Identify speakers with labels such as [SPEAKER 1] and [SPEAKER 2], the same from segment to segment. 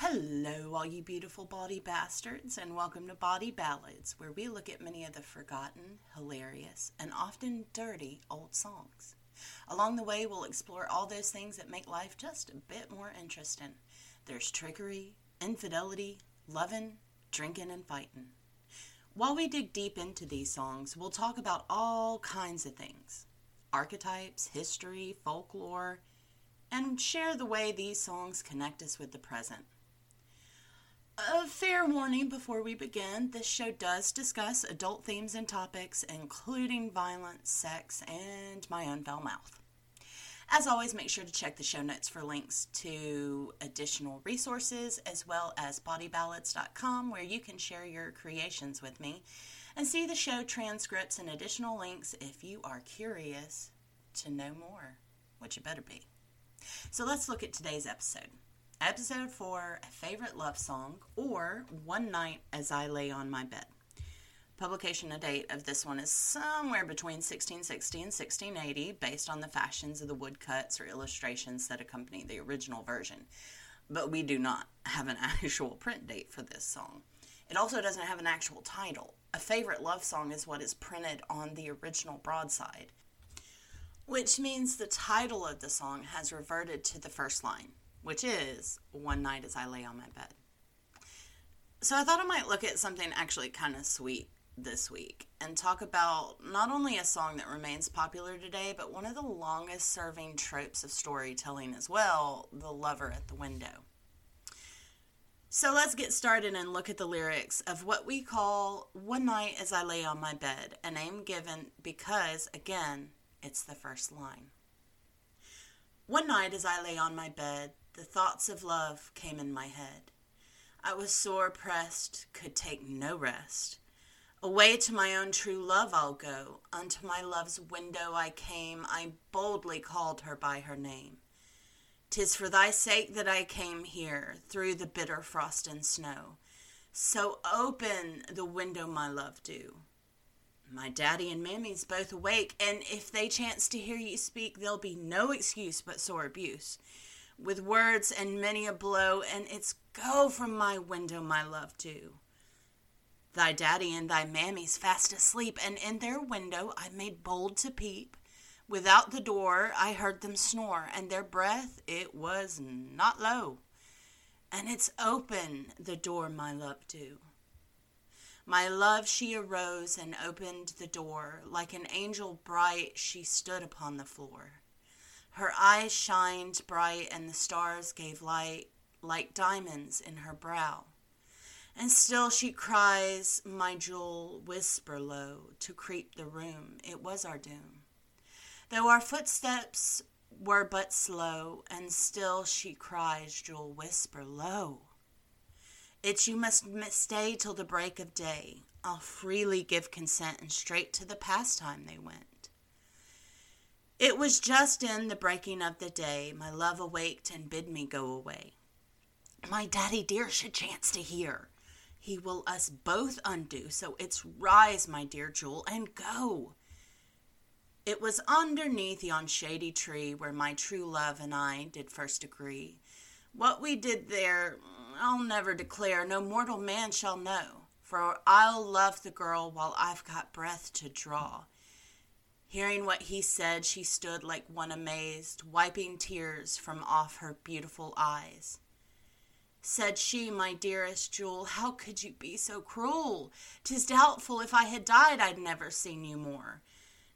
[SPEAKER 1] Hello, all you beautiful body bastards, and welcome to Bawdy Ballads, where we look at many of the forgotten, hilarious, and often dirty old songs. Along the way, we'll explore all those things that make life just a bit more interesting. There's trickery, infidelity, loving, drinking, and fighting. While we dig deep into these songs, we'll talk about all kinds of things archetypes, history, folklore, and share the way these songs connect us with the present. A fair warning before we begin this show does discuss adult themes and topics, including violence, sex, and my own foul mouth. As always, make sure to check the show notes for links to additional resources as well as bawdyballads.com where you can share your creations with me and see the show transcripts and additional links if you are curious to know more, which you better be. So let's look at today's episode. Episode 4 A Favorite Love Song or One Night as I Lay on My Bed. Publication date of this one is somewhere between 1660 and 1680, based on the fashions of the woodcuts or illustrations that accompany the original version. But we do not have an actual print date for this song. It also doesn't have an actual title. A favorite love song is what is printed on the original broadside, which means the title of the song has reverted to the first line which is One Night as I Lay on My Bed. So I thought I might look at something actually kind of sweet this week and talk about not only a song that remains popular today, but one of the longest serving tropes of storytelling as well the lover at the window. So let's get started and look at the lyrics of what we call One Night as I Lay on My Bed, a name given because, again, it's the first line. One night as I lay on my bed, the thoughts of love came in my head. I was sore pressed, could take no rest. Away to my own true love I'll go. Unto my love's window I came. I boldly called her by her name. Tis for thy sake that I came here, through the bitter frost and snow. So open the window, my love, do. My daddy and mammy's both awake, and if they chance to hear you speak, there'll be no excuse but sore abuse with words and many a blow, and it's go from my window, my love, do. Thy daddy and thy mammy's fast asleep, and in their window I made bold to peep. Without the door I heard them snore, and their breath it was not low. And it's open the door, my love, do. My love, she arose and opened the door. Like an angel bright, she stood upon the floor. Her eyes shined bright, and the stars gave light like diamonds in her brow. And still she cries, My jewel, whisper low, to creep the room. It was our doom. Though our footsteps were but slow, and still she cries, Jewel, whisper low. It's you must stay till the break of day. I'll freely give consent, and straight to the pastime they went. It was just in the breaking of the day my love awaked and bid me go away. My daddy dear should chance to hear. He will us both undo, so it's rise, my dear jewel, and go. It was underneath yon shady tree where my true love and I did first agree. What we did there, I'll never declare, no mortal man shall know, for I'll love the girl while I've got breath to draw. Hearing what he said, she stood like one amazed, wiping tears from off her beautiful eyes. Said she, My dearest jewel, how could you be so cruel? Tis doubtful if I had died I'd never seen you more.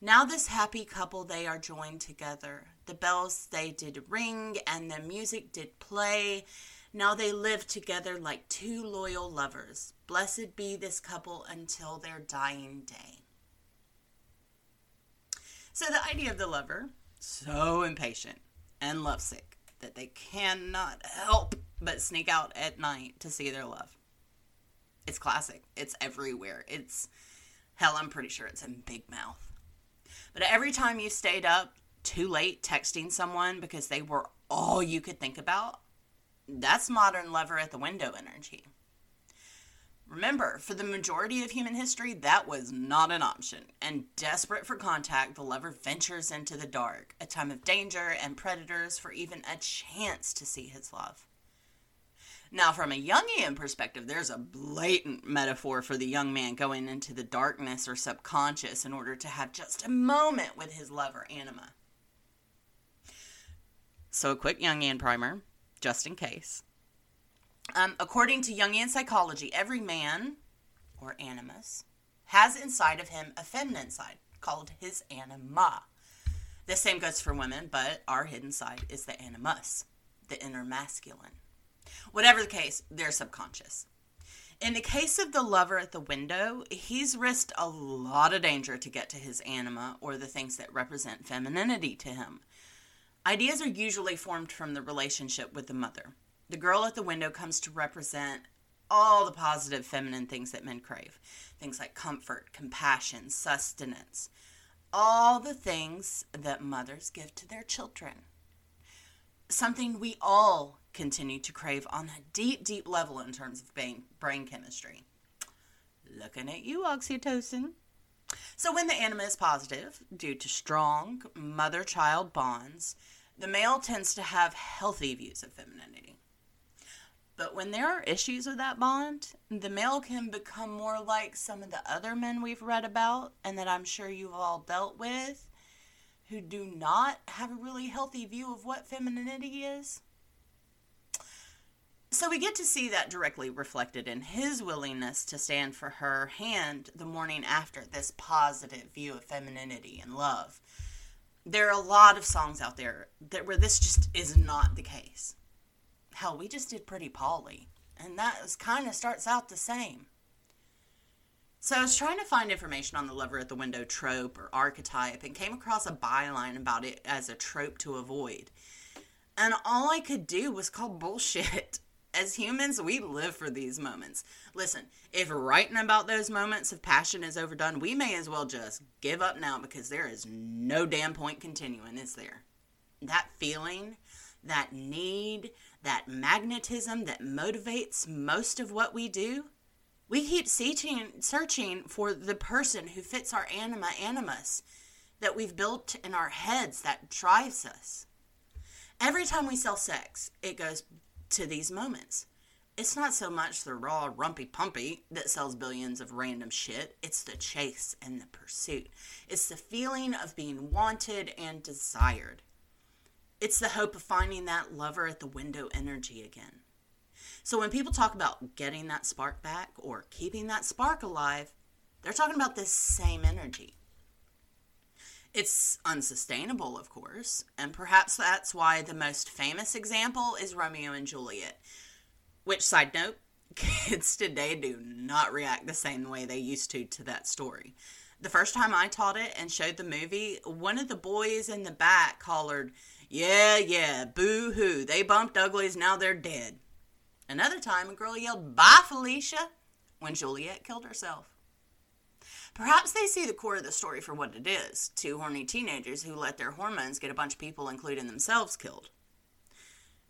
[SPEAKER 1] Now this happy couple they are joined together. The bells they did ring, and the music did play. Now they live together like two loyal lovers. Blessed be this couple until their dying day. So the idea of the lover, so impatient and lovesick that they cannot help but sneak out at night to see their love. It's classic. It's everywhere. It's hell, I'm pretty sure it's in Big Mouth. But every time you stayed up too late texting someone because they were all you could think about, that's modern lover at the window energy. Remember, for the majority of human history, that was not an option, and desperate for contact, the lover ventures into the dark, a time of danger and predators for even a chance to see his love. Now, from a Jungian perspective, there's a blatant metaphor for the young man going into the darkness or subconscious in order to have just a moment with his lover, Anima. So, a quick Jungian primer, just in case. Um, according to Jungian psychology, every man, or animus, has inside of him a feminine side called his anima. The same goes for women, but our hidden side is the animus, the inner masculine. Whatever the case, they're subconscious. In the case of the lover at the window, he's risked a lot of danger to get to his anima or the things that represent femininity to him. Ideas are usually formed from the relationship with the mother. The girl at the window comes to represent all the positive feminine things that men crave things like comfort, compassion, sustenance, all the things that mothers give to their children. Something we all continue to crave on a deep, deep level in terms of brain, brain chemistry. Looking at you, oxytocin. So, when the anima is positive, due to strong mother child bonds, the male tends to have healthy views of femininity. But when there are issues with that bond, the male can become more like some of the other men we've read about and that I'm sure you've all dealt with who do not have a really healthy view of what femininity is. So we get to see that directly reflected in his willingness to stand for her hand the morning after this positive view of femininity and love. There are a lot of songs out there that where this just is not the case. Hell, we just did Pretty Polly, and that kind of starts out the same. So I was trying to find information on the lover at the window trope or archetype and came across a byline about it as a trope to avoid. And all I could do was call bullshit. As humans, we live for these moments. Listen, if writing about those moments of passion is overdone, we may as well just give up now because there is no damn point continuing, is there? That feeling, that need, that magnetism that motivates most of what we do, we keep searching, searching for the person who fits our anima animus that we've built in our heads that drives us. Every time we sell sex, it goes to these moments. It's not so much the raw rumpy pumpy that sells billions of random shit. It's the chase and the pursuit. It's the feeling of being wanted and desired. It's the hope of finding that lover at the window energy again. So when people talk about getting that spark back or keeping that spark alive, they're talking about this same energy. It's unsustainable, of course, and perhaps that's why the most famous example is Romeo and Juliet. Which, side note, kids today do not react the same way they used to to that story. The first time I taught it and showed the movie, one of the boys in the back hollered, yeah, yeah, boo hoo. They bumped uglies, now they're dead. Another time, a girl yelled, Bye, Felicia, when Juliet killed herself. Perhaps they see the core of the story for what it is two horny teenagers who let their hormones get a bunch of people, including themselves, killed.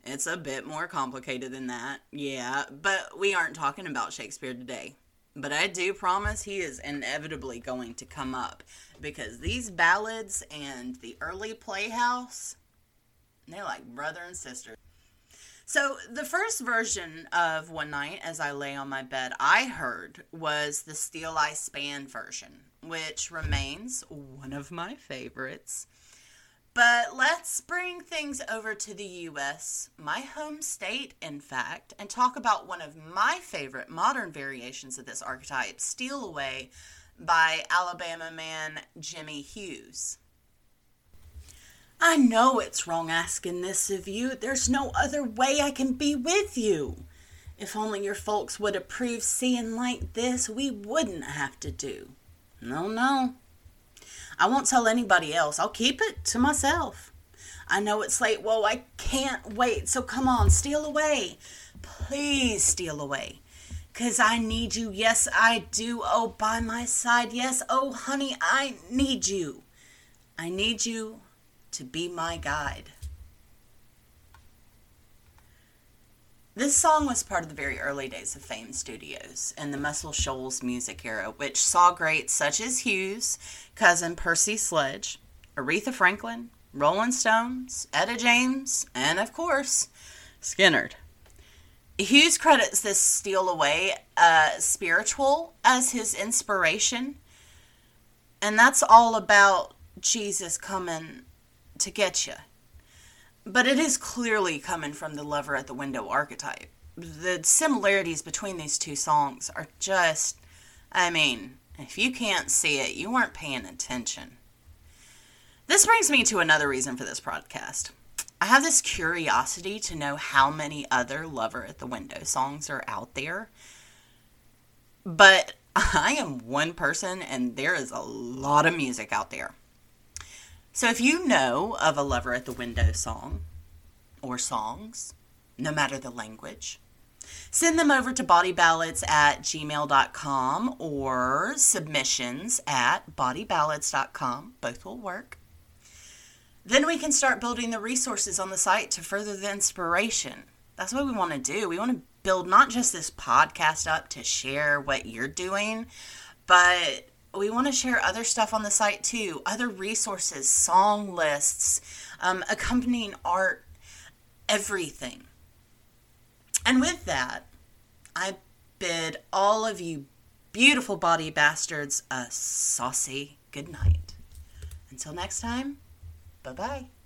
[SPEAKER 1] It's a bit more complicated than that, yeah, but we aren't talking about Shakespeare today. But I do promise he is inevitably going to come up because these ballads and the early Playhouse they're like brother and sister. So, the first version of One Night as I lay on my bed I heard was the Steeleye Span version, which remains one of my favorites. But let's bring things over to the US, my home state, in fact, and talk about one of my favorite modern variations of this archetype, Steal Away, by Alabama man Jimmy Hughes. I know it's wrong asking this of you. There's no other way I can be with you. If only your folks would approve seeing like this, we wouldn't have to do. No, no. I won't tell anybody else. I'll keep it to myself. I know it's late. Whoa, I can't wait. So come on, steal away. Please steal away. Cause I need you. Yes, I do. Oh, by my side. Yes, oh, honey, I need you. I need you to be my guide. This song was part of the very early days of Fame Studios and the Muscle Shoals music era, which saw greats such as Hughes, cousin Percy Sledge, Aretha Franklin, Rolling Stones, Etta James, and of course, Skynyrd. Hughes credits this Steal Away uh, spiritual as his inspiration. And that's all about Jesus coming to get you. But it is clearly coming from the lover at the window archetype. The similarities between these two songs are just, I mean, if you can't see it, you weren't paying attention. This brings me to another reason for this podcast. I have this curiosity to know how many other Lover at the Window songs are out there. But I am one person and there is a lot of music out there. So if you know of a Lover at the Window song or songs, no matter the language, send them over to bawdyballads at gmail.com or submissions at bawdyballads.com. Both will work. Then we can start building the resources on the site to further the inspiration. That's what we want to do. We want to build not just this podcast up to share what you're doing, but we want to share other stuff on the site too other resources, song lists, um, accompanying art, everything. And with that, I bid all of you beautiful body bastards a saucy good night. Until next time. Bye bye.